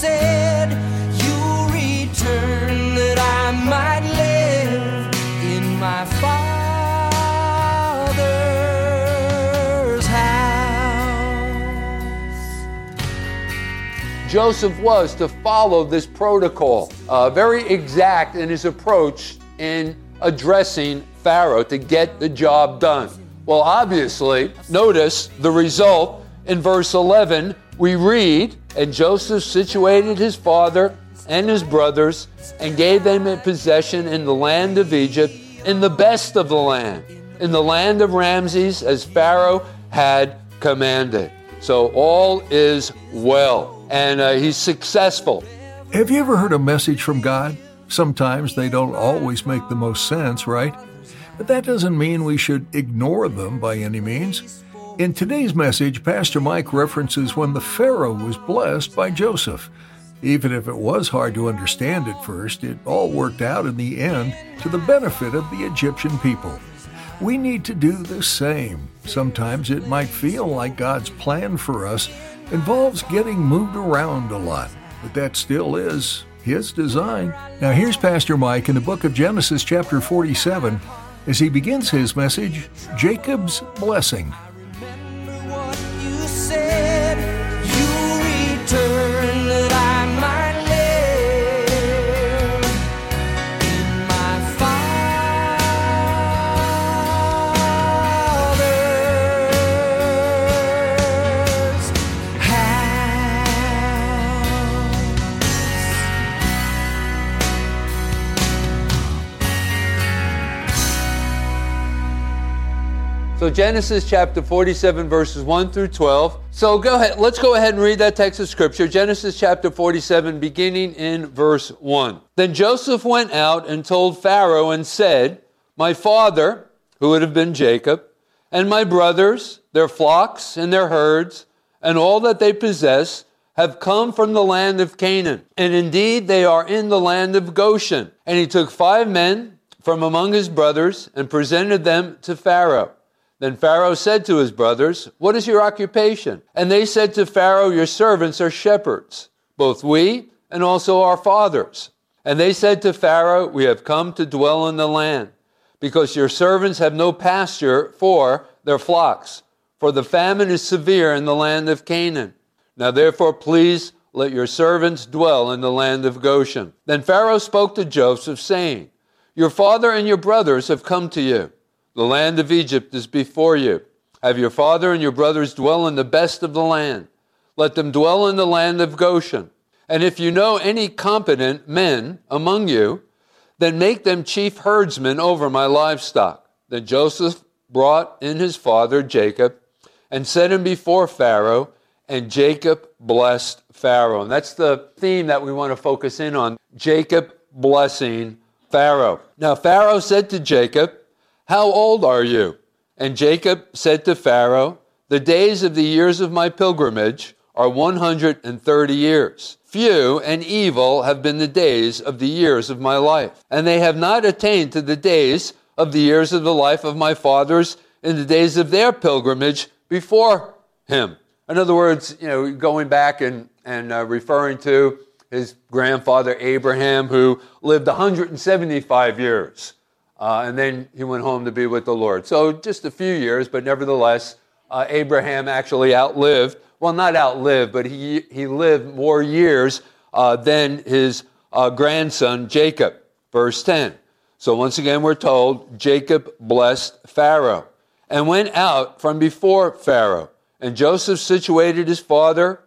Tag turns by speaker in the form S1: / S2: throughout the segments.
S1: said. Return that I might live in my Father's house.
S2: Joseph was to follow this protocol, uh, very exact in his approach in addressing Pharaoh to get the job done. Well, obviously, notice the result in verse 11. We read, And Joseph situated his father and his brothers and gave them a possession in the land of Egypt, in the best of the land, in the land of Ramses, as Pharaoh had commanded. So all is well, and uh, he's successful.
S3: Have you ever heard a message from God? Sometimes they don't always make the most sense, right? But that doesn't mean we should ignore them by any means. In today's message, Pastor Mike references when the Pharaoh was blessed by Joseph. Even if it was hard to understand at first, it all worked out in the end to the benefit of the Egyptian people. We need to do the same. Sometimes it might feel like God's plan for us involves getting moved around a lot, but that still is His design. Now, here's Pastor Mike in the book of Genesis, chapter 47, as he begins his message Jacob's Blessing.
S2: So Genesis chapter 47 verses 1 through 12. So go ahead, let's go ahead and read that text of scripture. Genesis chapter 47 beginning in verse 1. Then Joseph went out and told Pharaoh and said, "My father, who would have been Jacob, and my brothers, their flocks and their herds, and all that they possess, have come from the land of Canaan. And indeed they are in the land of Goshen." And he took 5 men from among his brothers and presented them to Pharaoh. Then Pharaoh said to his brothers, What is your occupation? And they said to Pharaoh, Your servants are shepherds, both we and also our fathers. And they said to Pharaoh, We have come to dwell in the land, because your servants have no pasture for their flocks, for the famine is severe in the land of Canaan. Now therefore, please let your servants dwell in the land of Goshen. Then Pharaoh spoke to Joseph, saying, Your father and your brothers have come to you. The land of Egypt is before you. Have your father and your brothers dwell in the best of the land. Let them dwell in the land of Goshen. And if you know any competent men among you, then make them chief herdsmen over my livestock. Then Joseph brought in his father Jacob and set him before Pharaoh, and Jacob blessed Pharaoh. And that's the theme that we want to focus in on Jacob blessing Pharaoh. Now, Pharaoh said to Jacob, How old are you? And Jacob said to Pharaoh, The days of the years of my pilgrimage are 130 years. Few and evil have been the days of the years of my life, and they have not attained to the days of the years of the life of my fathers in the days of their pilgrimage before him. In other words, you know, going back and, and uh, referring to his grandfather Abraham, who lived 175 years. Uh, and then he went home to be with the Lord. So just a few years, but nevertheless, uh, Abraham actually outlived, well, not outlived, but he, he lived more years uh, than his uh, grandson Jacob. Verse 10. So once again, we're told Jacob blessed Pharaoh and went out from before Pharaoh. And Joseph situated his father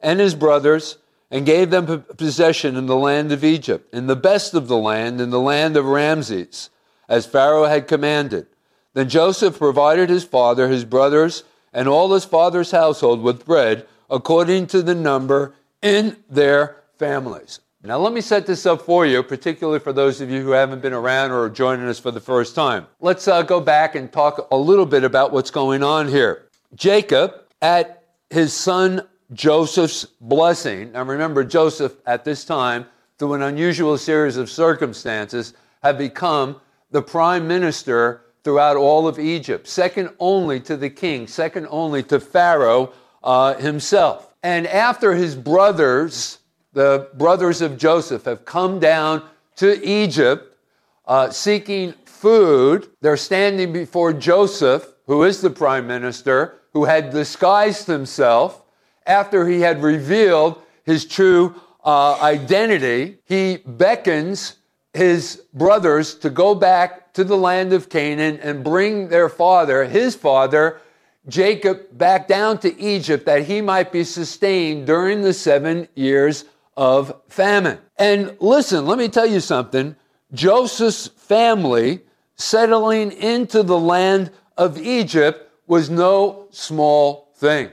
S2: and his brothers and gave them possession in the land of Egypt, in the best of the land, in the land of Ramses, as Pharaoh had commanded. Then Joseph provided his father, his brothers, and all his father's household with bread according to the number in their families. Now, let me set this up for you, particularly for those of you who haven't been around or are joining us for the first time. Let's uh, go back and talk a little bit about what's going on here. Jacob, at his son Joseph's blessing, now remember, Joseph at this time, through an unusual series of circumstances, had become the prime minister throughout all of Egypt, second only to the king, second only to Pharaoh uh, himself. And after his brothers, the brothers of Joseph have come down to Egypt uh, seeking food. They're standing before Joseph, who is the prime minister, who had disguised himself after he had revealed his true uh, identity. He beckons his brothers to go back to the land of Canaan and bring their father, his father, Jacob, back down to Egypt that he might be sustained during the seven years of famine. And listen, let me tell you something. Joseph's family settling into the land of Egypt was no small thing,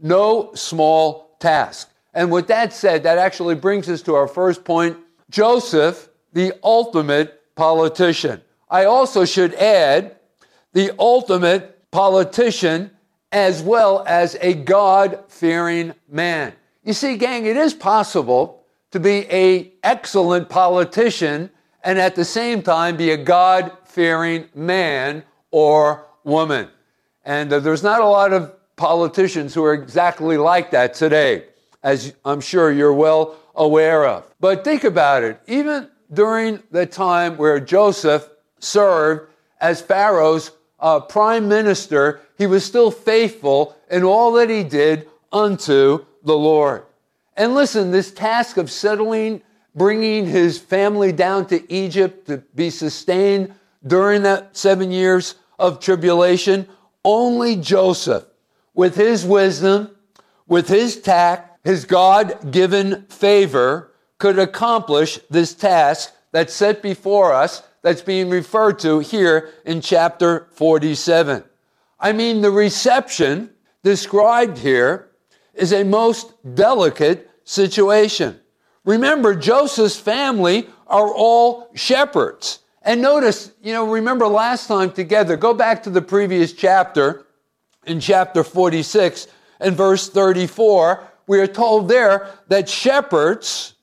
S2: no small task. And with that said, that actually brings us to our first point Joseph, the ultimate politician. I also should add the ultimate politician as well as a God fearing man. You see, gang, it is possible to be a excellent politician and at the same time be a God fearing man or woman. And uh, there's not a lot of politicians who are exactly like that today, as I'm sure you're well aware of. But think about it. Even during the time where Joseph served as Pharaoh's uh, prime minister, he was still faithful in all that he did unto the Lord. And listen, this task of settling, bringing his family down to Egypt to be sustained during that seven years of tribulation, only Joseph, with his wisdom, with his tact, his God given favor, could accomplish this task that's set before us that's being referred to here in chapter 47. I mean, the reception described here is a most delicate situation. Remember, Joseph's family are all shepherds. And notice, you know, remember last time together, go back to the previous chapter, in chapter 46 and verse 34, we are told there that shepherds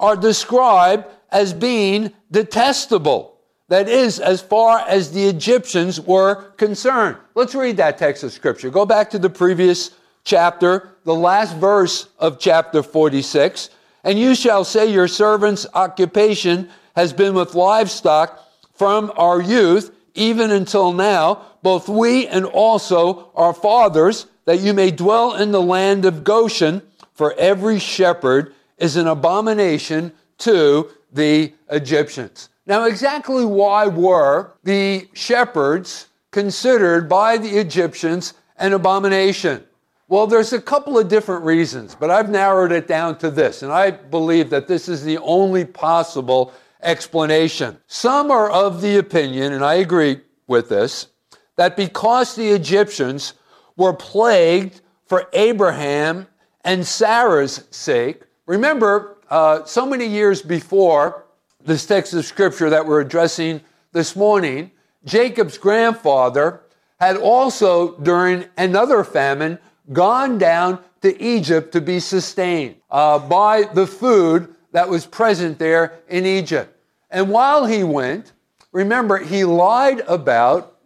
S2: are described as being detestable. That is, as far as the Egyptians were concerned. Let's read that text of scripture. Go back to the previous chapter, the last verse of chapter 46. And you shall say, Your servant's occupation has been with livestock from our youth, even until now, both we and also our fathers, that you may dwell in the land of Goshen, for every shepherd is an abomination to the Egyptians. Now, exactly why were the shepherds considered by the Egyptians an abomination? Well, there's a couple of different reasons, but I've narrowed it down to this, and I believe that this is the only possible explanation. Some are of the opinion, and I agree with this, that because the Egyptians were plagued for Abraham and Sarah's sake, remember, uh, so many years before this text of scripture that we're addressing this morning, Jacob's grandfather had also, during another famine, gone down to Egypt to be sustained uh, by the food that was present there in Egypt. And while he went, remember, he lied about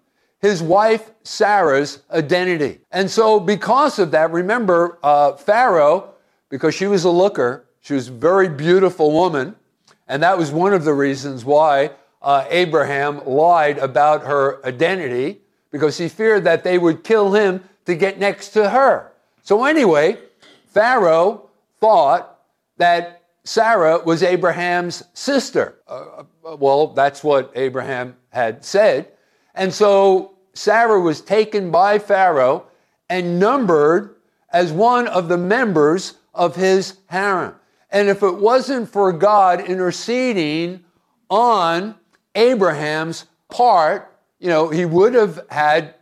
S2: his wife Sarah's identity. And so, because of that, remember, uh, Pharaoh, because she was a looker, she was a very beautiful woman, and that was one of the reasons why uh, Abraham lied about her identity, because he feared that they would kill him to get next to her. So, anyway, Pharaoh thought that Sarah was Abraham's sister. Uh, uh, well, that's what Abraham had said. And so Sarah was taken by Pharaoh and numbered as one of the members of his harem. And if it wasn't for God interceding on Abraham's part, you know, he would have had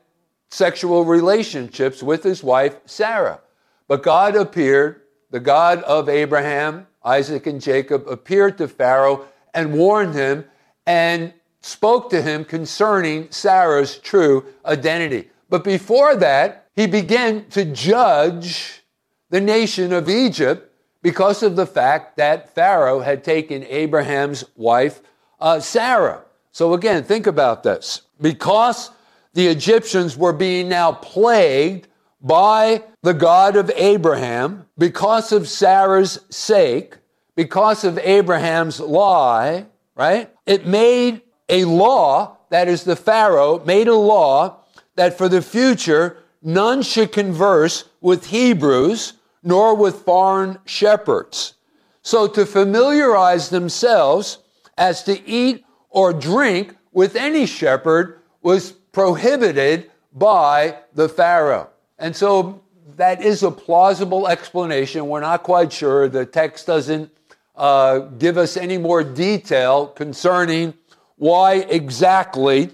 S2: sexual relationships with his wife Sarah. But God appeared, the God of Abraham, Isaac, and Jacob appeared to Pharaoh and warned him and spoke to him concerning Sarah's true identity. But before that, he began to judge the nation of Egypt because of the fact that Pharaoh had taken Abraham's wife, uh, Sarah. So again, think about this. Because the Egyptians were being now plagued by the God of Abraham, because of Sarah's sake, because of Abraham's lie, right? It made a law, that is, the Pharaoh made a law that for the future, none should converse with Hebrews nor with foreign shepherds. So to familiarize themselves as to eat or drink with any shepherd was prohibited by the Pharaoh. And so that is a plausible explanation. We're not quite sure. The text doesn't uh, give us any more detail concerning why exactly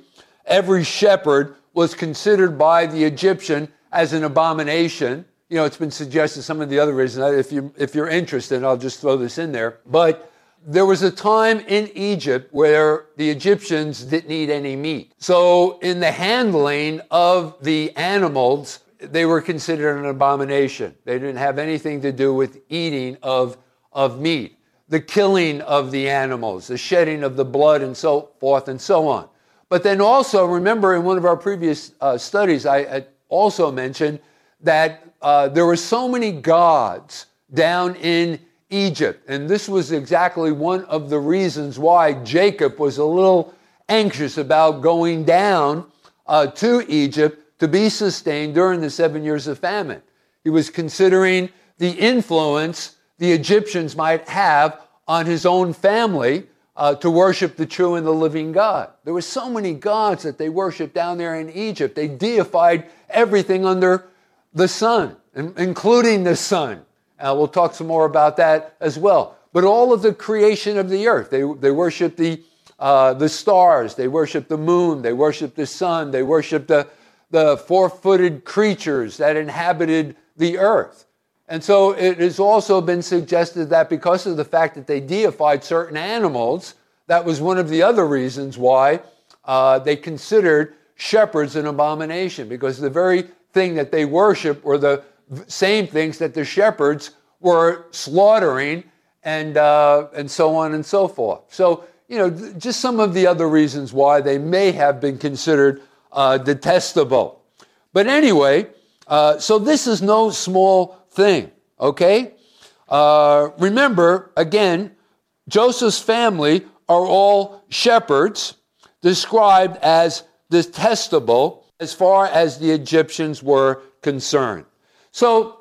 S2: every shepherd was considered by the Egyptian as an abomination. You know, it's been suggested some of the other reasons. If you if you're interested, I'll just throw this in there. But there was a time in Egypt where the Egyptians didn't eat any meat. So in the handling of the animals, they were considered an abomination. They didn't have anything to do with eating of, of meat, the killing of the animals, the shedding of the blood, and so forth and so on. But then also, remember in one of our previous uh, studies, I, I also mentioned that uh, there were so many gods down in Egypt. And this was exactly one of the reasons why Jacob was a little anxious about going down uh, to Egypt to be sustained during the seven years of famine. He was considering the influence the Egyptians might have on his own family uh, to worship the true and the living God. There were so many gods that they worshiped down there in Egypt. They deified everything under the sun, including the sun. Uh, we'll talk some more about that as well. But all of the creation of the earth, they, they worship the, uh, the stars, they worship the moon, they worship the sun, they worship the, the four footed creatures that inhabited the earth. And so it has also been suggested that because of the fact that they deified certain animals, that was one of the other reasons why uh, they considered shepherds an abomination, because the very thing that they worship were the same things that the shepherds were slaughtering and, uh, and so on and so forth. So, you know, just some of the other reasons why they may have been considered uh, detestable. But anyway, uh, so this is no small thing, okay? Uh, remember, again, Joseph's family are all shepherds, described as detestable as far as the Egyptians were concerned. So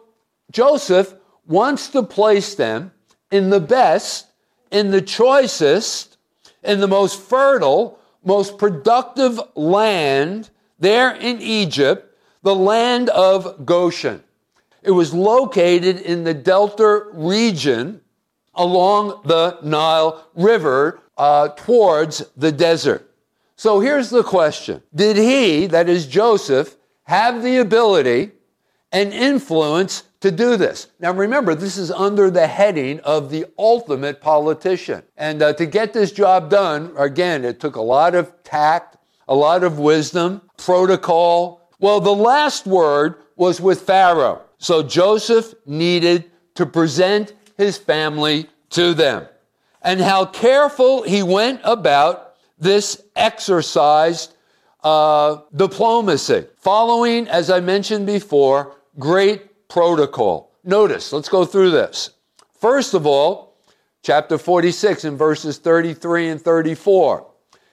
S2: Joseph wants to place them in the best, in the choicest, in the most fertile, most productive land there in Egypt, the land of Goshen. It was located in the Delta region along the Nile River uh, towards the desert. So here's the question Did he, that is Joseph, have the ability and influence to do this. Now remember, this is under the heading of the ultimate politician. And uh, to get this job done, again, it took a lot of tact, a lot of wisdom, protocol. Well, the last word was with Pharaoh. So Joseph needed to present his family to them. And how careful he went about this exercised uh, diplomacy, following, as I mentioned before, great protocol. Notice, let's go through this. First of all, chapter 46 in verses 33 and 34.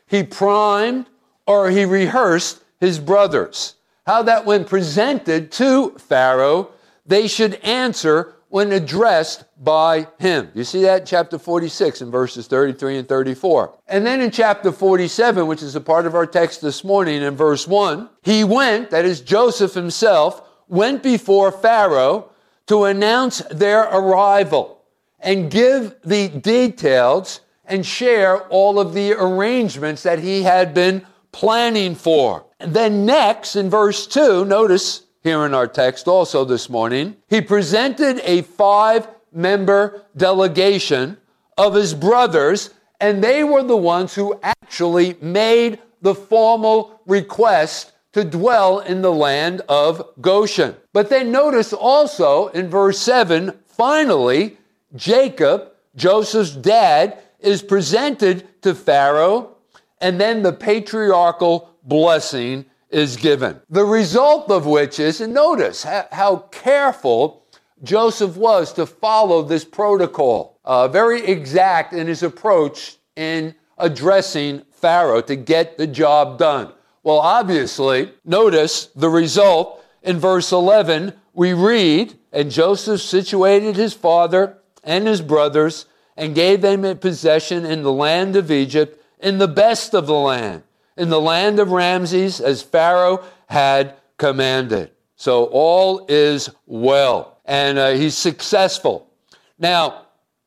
S2: He primed or he rehearsed his brothers. How that when presented to Pharaoh, they should answer when addressed by him. You see that in chapter 46 in verses 33 and 34. And then in chapter 47, which is a part of our text this morning in verse 1, he went, that is Joseph himself, went before Pharaoh to announce their arrival and give the details and share all of the arrangements that he had been planning for. And then next in verse 2, notice here in our text also this morning, he presented a five member delegation of his brothers, and they were the ones who actually made the formal request to dwell in the land of Goshen. But then notice also in verse 7, finally, Jacob, Joseph's dad, is presented to Pharaoh, and then the patriarchal blessing is given. The result of which is, and notice how, how careful Joseph was to follow this protocol, uh, very exact in his approach in addressing Pharaoh to get the job done. Well, obviously, notice the result in verse 11. We read, And Joseph situated his father and his brothers and gave them a possession in the land of Egypt, in the best of the land, in the land of Ramses, as Pharaoh had commanded. So all is well, and uh, he's successful. Now,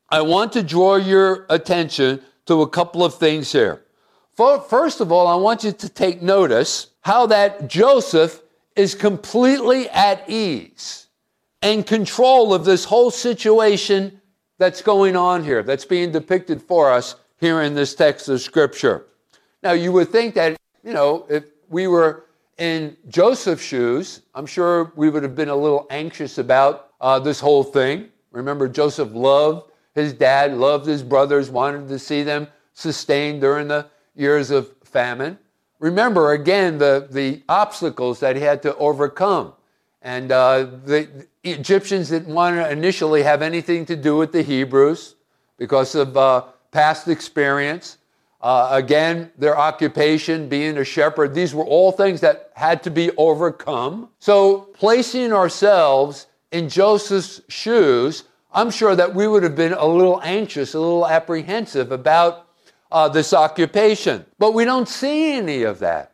S2: I want to draw your attention to a couple of things here. First of all, I want you to take notice how that Joseph is completely at ease and control of this whole situation that's going on here, that's being depicted for us here in this text of Scripture. Now, you would think that, you know, if we were in Joseph's shoes, I'm sure we would have been a little anxious about uh, this whole thing. Remember, Joseph loved his dad, loved his brothers, wanted to see them sustained during the years of famine. Remember, again, the, the obstacles that he had to overcome. And uh, the, the Egyptians didn't want to initially have anything to do with the Hebrews because of uh, past experience. Uh, again, their occupation, being a shepherd, these were all things that had to be overcome. So, placing ourselves in Joseph's shoes, I'm sure that we would have been a little anxious, a little apprehensive about uh, this occupation. But we don't see any of that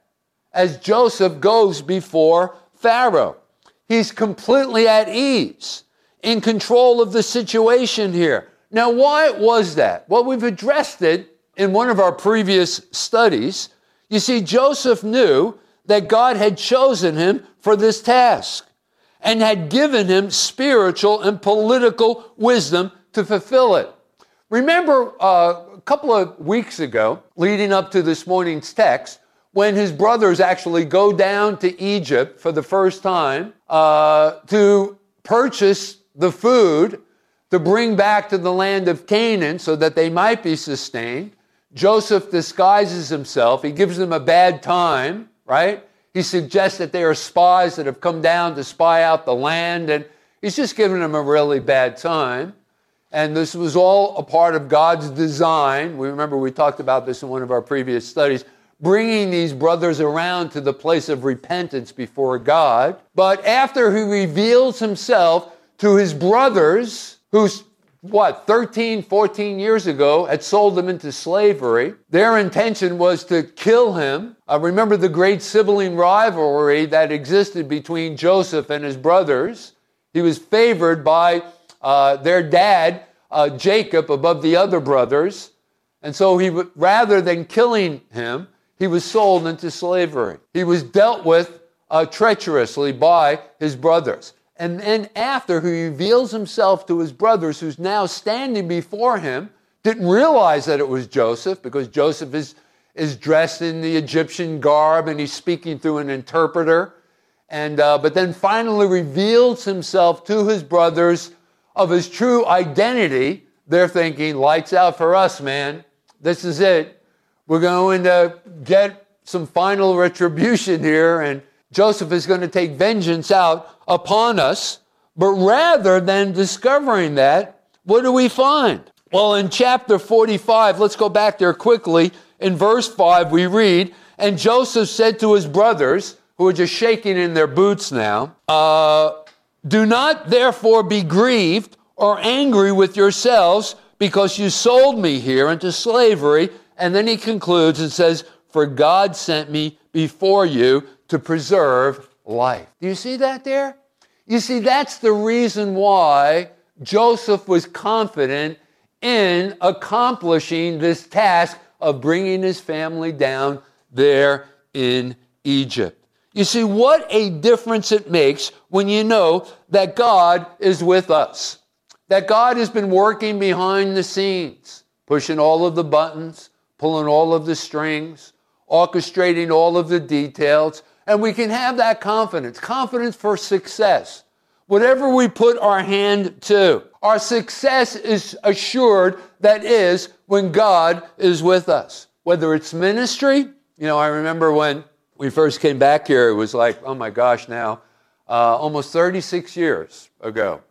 S2: as Joseph goes before Pharaoh. He's completely at ease, in control of the situation here. Now, why was that? Well, we've addressed it in one of our previous studies. You see, Joseph knew that God had chosen him for this task and had given him spiritual and political wisdom to fulfill it. Remember uh, a couple of weeks ago, leading up to this morning's text, when his brothers actually go down to Egypt for the first time uh, to purchase the food to bring back to the land of Canaan so that they might be sustained. Joseph disguises himself. He gives them a bad time, right? He suggests that they are spies that have come down to spy out the land, and he's just giving them a really bad time. And this was all a part of God's design. We remember we talked about this in one of our previous studies bringing these brothers around to the place of repentance before God. But after he reveals himself to his brothers, who's what, 13, 14 years ago had sold them into slavery. Their intention was to kill him. Uh, remember the great sibling rivalry that existed between Joseph and his brothers. He was favored by uh, their dad, uh, Jacob, above the other brothers. And so he, rather than killing him, he was sold into slavery. He was dealt with uh, treacherously by his brothers. And then after he reveals himself to his brothers, who's now standing before him, didn't realize that it was Joseph because Joseph is, is dressed in the Egyptian garb and he's speaking through an interpreter. And, uh, but then finally reveals himself to his brothers of his true identity. They're thinking, lights out for us, man. This is it. We're going to get some final retribution here, and Joseph is going to take vengeance out upon us. But rather than discovering that, what do we find? Well, in chapter 45, let's go back there quickly. In verse 5, we read, And Joseph said to his brothers, who are just shaking in their boots now, uh, Do not therefore be grieved or angry with yourselves because you sold me here into slavery and then he concludes and says, For God sent me before you to preserve life. Do you see that there? You see, that's the reason why Joseph was confident in accomplishing this task of bringing his family down there in Egypt. You see, what a difference it makes when you know that God is with us, that God has been working behind the scenes, pushing all of the buttons, pulling all of the strings, orchestrating all of the details, and we can have that confidence confidence for success. Whatever we put our hand to, our success is assured, that is, when God is with us. Whether it's ministry, you know, I remember when we first came back here, it was like, oh my gosh, now, uh, almost 36 years ago.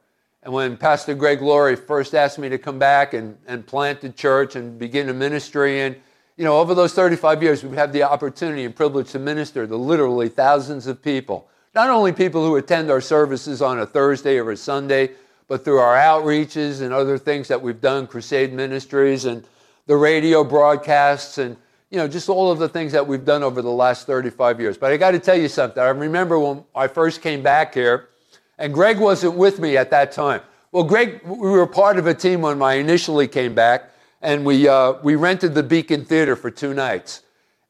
S2: And when Pastor Greg Laurie first asked me to come back and, and plant the church and begin a ministry, and you know, over those 35 years, we've had the opportunity and privilege to minister to literally thousands of people. Not only people who attend our services on a Thursday or a Sunday, but through our outreaches and other things that we've done, crusade ministries and the radio broadcasts and you know, just all of the things that we've done over the last 35 years. But I got to tell you something. I remember when I first came back here, and Greg wasn't with me at that time. Well, Greg, we were part of a team when I initially came back, and we, uh, we rented the Beacon Theater for two nights.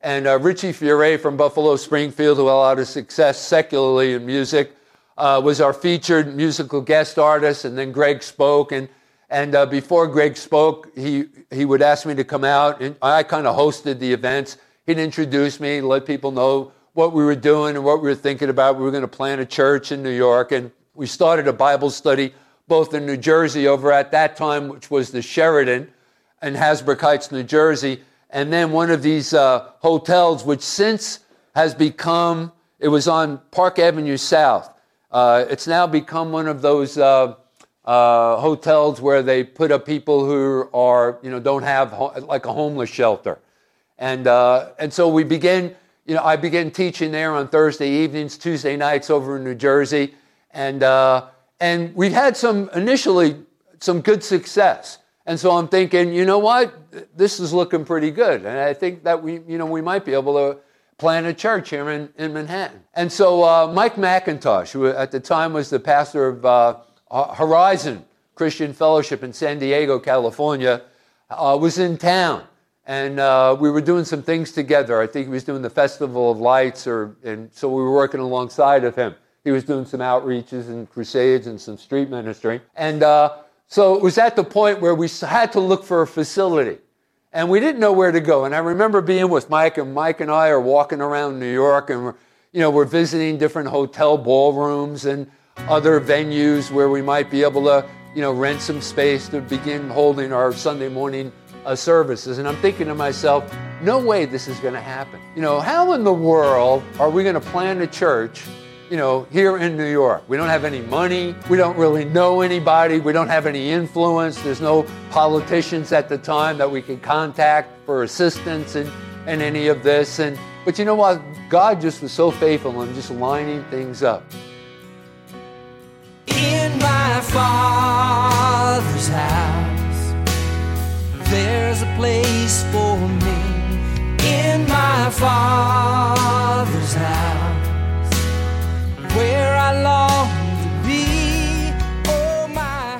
S2: And uh, Richie Furay from Buffalo Springfield, who had a lot of success secularly in music, uh, was our featured musical guest artist. And then Greg spoke, and and uh, before Greg spoke, he, he would ask me to come out, and I kind of hosted the events. He'd introduce me, let people know what we were doing and what we were thinking about. We were going to plant a church in New York, and we started a Bible study both in New Jersey over at that time, which was the Sheraton in Hasbrouck Heights, New Jersey, and then one of these uh, hotels, which since has become, it was on Park Avenue South. Uh, it's now become one of those uh, uh, hotels where they put up people who are, you know, don't have ho- like a homeless shelter. And, uh, and so we began, you know, I began teaching there on Thursday evenings, Tuesday nights over in New Jersey. And, uh, and we had some initially some good success. And so I'm thinking, you know what? This is looking pretty good. And I think that we, you know, we might be able to plant a church here in, in Manhattan. And so uh, Mike MacIntosh, who at the time was the pastor of uh, Horizon Christian Fellowship in San Diego, California, uh, was in town. And uh, we were doing some things together. I think he was doing the Festival of Lights, or, and so we were working alongside of him. He was doing some outreaches and crusades and some street ministry. And uh, so it was at the point where we had to look for a facility. And we didn't know where to go. And I remember being with Mike, and Mike and I are walking around New York, and we're, you know, we're visiting different hotel ballrooms and other venues where we might be able to, you know, rent some space to begin holding our Sunday morning uh, services. And I'm thinking to myself, no way this is going to happen. You know, how in the world are we going to plan a church, you know, here in New York? We don't have any money. We don't really know anybody. We don't have any influence. There's no politicians at the time that we can contact for assistance in, in any of this. And but you know what? God just was so faithful in just lining things up
S1: in my father's house. There's a place for me in my father's house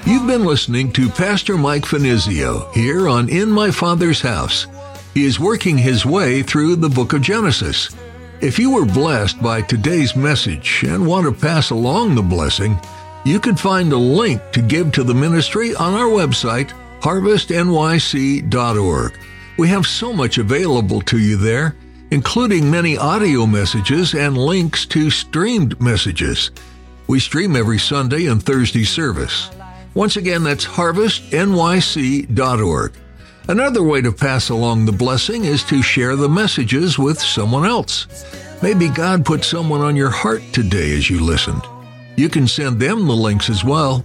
S3: You've been listening to Pastor Mike Finizio here on In My Father's House. He is working his way through the book of Genesis. If you were blessed by today's message and want to pass along the blessing, you can find a link to give to the ministry on our website, harvestnyc.org. We have so much available to you there, including many audio messages and links to streamed messages. We stream every Sunday and Thursday service. Once again, that's harvestnyc.org. Another way to pass along the blessing is to share the messages with someone else. Maybe God put someone on your heart today as you listened. You can send them the links as well.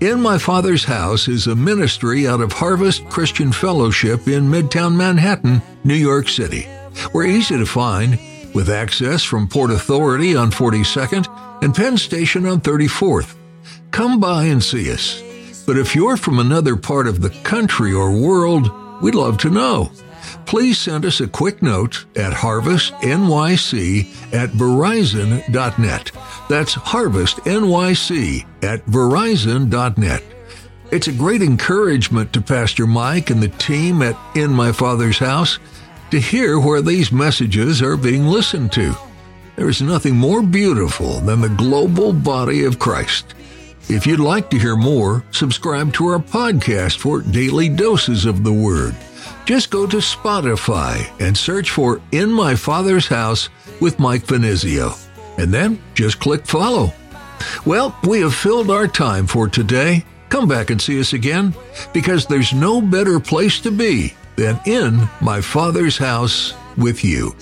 S3: In My Father's House is a ministry out of Harvest Christian Fellowship in Midtown Manhattan, New York City. We're easy to find, with access from Port Authority on 42nd and Penn Station on 34th. Come by and see us. But if you're from another part of the country or world, we'd love to know please send us a quick note at harvestnyc at verizon.net. That's harvestnyc at verizon.net. It's a great encouragement to Pastor Mike and the team at In My Father's House to hear where these messages are being listened to. There is nothing more beautiful than the global body of Christ. If you'd like to hear more, subscribe to our podcast for daily doses of the Word. Just go to Spotify and search for In My Father's House with Mike Finizio, and then just click follow. Well, we have filled our time for today. Come back and see us again, because there's no better place to be than in my Father's house with you.